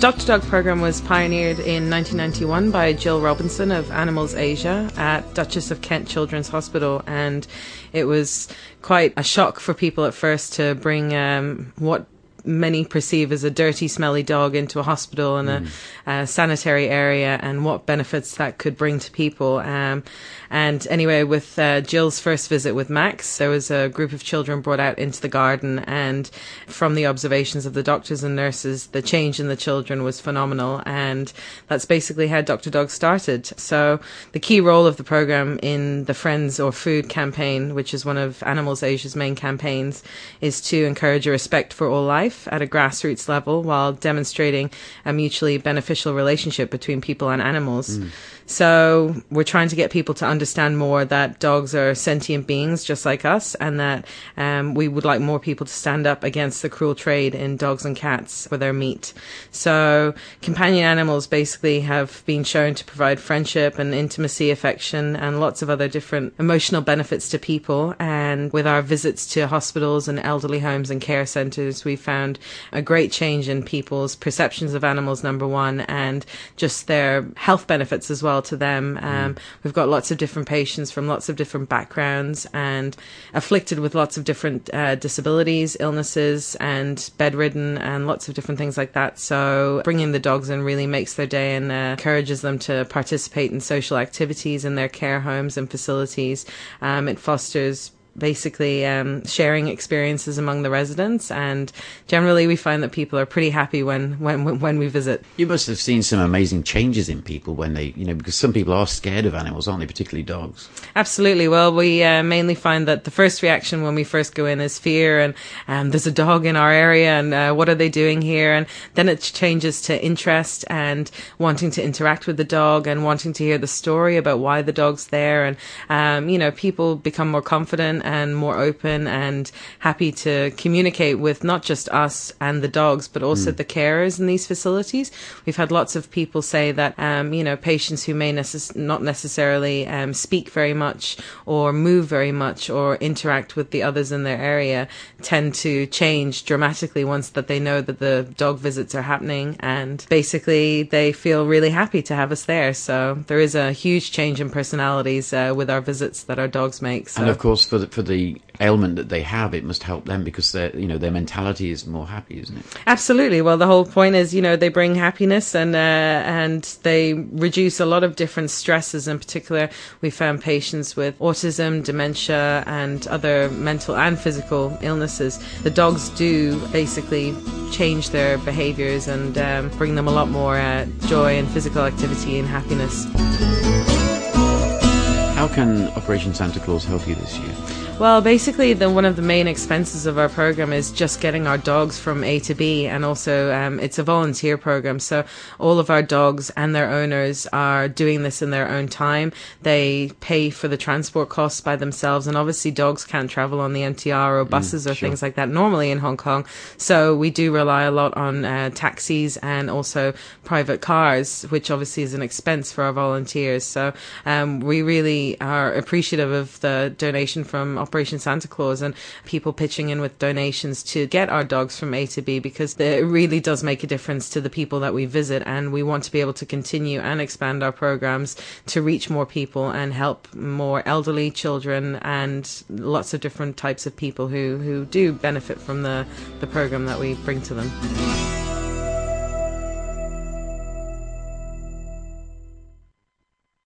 Dr. Dog program was pioneered in 1991 by Jill Robinson of Animals Asia at Duchess of Kent Children's Hospital, and it was quite a shock for people at first to bring um, what many perceive as a dirty, smelly dog into a hospital and mm. a, a, sanitary area, and what benefits that could bring to people. Um, and anyway, with uh, Jill's first visit with Max, there was a group of children brought out into the garden, and from the observations of the doctors and nurses, the change in the children was phenomenal. And that's basically how Dr. Dog started. So, the key role of the program in the Friends or Food campaign, which is one of Animals Asia's main campaigns, is to encourage a respect for all life at a grassroots level while demonstrating a mutually beneficial relationship between people and animals. Mm. So we're trying to get people to understand more that dogs are sentient beings just like us, and that um, we would like more people to stand up against the cruel trade in dogs and cats for their meat. So companion animals basically have been shown to provide friendship and intimacy, affection, and lots of other different emotional benefits to people. And with our visits to hospitals and elderly homes and care centres, we found a great change in people's perceptions of animals, number one, and just their health benefits as well well to them. Um, mm. We've got lots of different patients from lots of different backgrounds and afflicted with lots of different uh, disabilities, illnesses, and bedridden, and lots of different things like that. So bringing the dogs in really makes their day and uh, encourages them to participate in social activities in their care homes and facilities. Um, it fosters basically um, sharing experiences among the residents. And generally, we find that people are pretty happy when, when, when we visit. You must have seen some amazing changes in people when they, you know, because some people are scared of animals, aren't they, particularly dogs? Absolutely. Well, we uh, mainly find that the first reaction when we first go in is fear and um, there's a dog in our area and uh, what are they doing here? And then it changes to interest and wanting to interact with the dog and wanting to hear the story about why the dog's there. And, um, you know, people become more confident and more open and happy to communicate with not just us and the dogs, but also mm. the carers in these facilities. We've had lots of people say that, um, you know, patients who may necess- not necessarily um, speak very much or move very much or interact with the others in their area tend to change dramatically once that they know that the dog visits are happening and basically they feel really happy to have us there. So there is a huge change in personalities uh, with our visits that our dogs make. So. And of course, for the, for the ailment that they have, it must help them because their you know their mentality is more happy, isn't it? Absolutely. Well, the whole point is you know they bring happiness and uh, and they reduce a lot of different stresses. In particular, we found patients with autism, dementia, and other mental and physical illnesses. The dogs do basically change their behaviours and um, bring them a lot more uh, joy and physical activity and happiness. How can Operation Santa Claus help you this year? Well, basically, the one of the main expenses of our program is just getting our dogs from A to B, and also um, it's a volunteer program. So all of our dogs and their owners are doing this in their own time. They pay for the transport costs by themselves, and obviously, dogs can't travel on the MTR or mm, buses mm, or sure. things like that normally in Hong Kong. So we do rely a lot on uh, taxis and also private cars, which obviously is an expense for our volunteers. So um, we really are appreciative of the donation from Operation Santa Claus and people pitching in with donations to get our dogs from A to B because it really does make a difference to the people that we visit. And we want to be able to continue and expand our programs to reach more people and help more elderly children and lots of different types of people who, who do benefit from the, the program that we bring to them.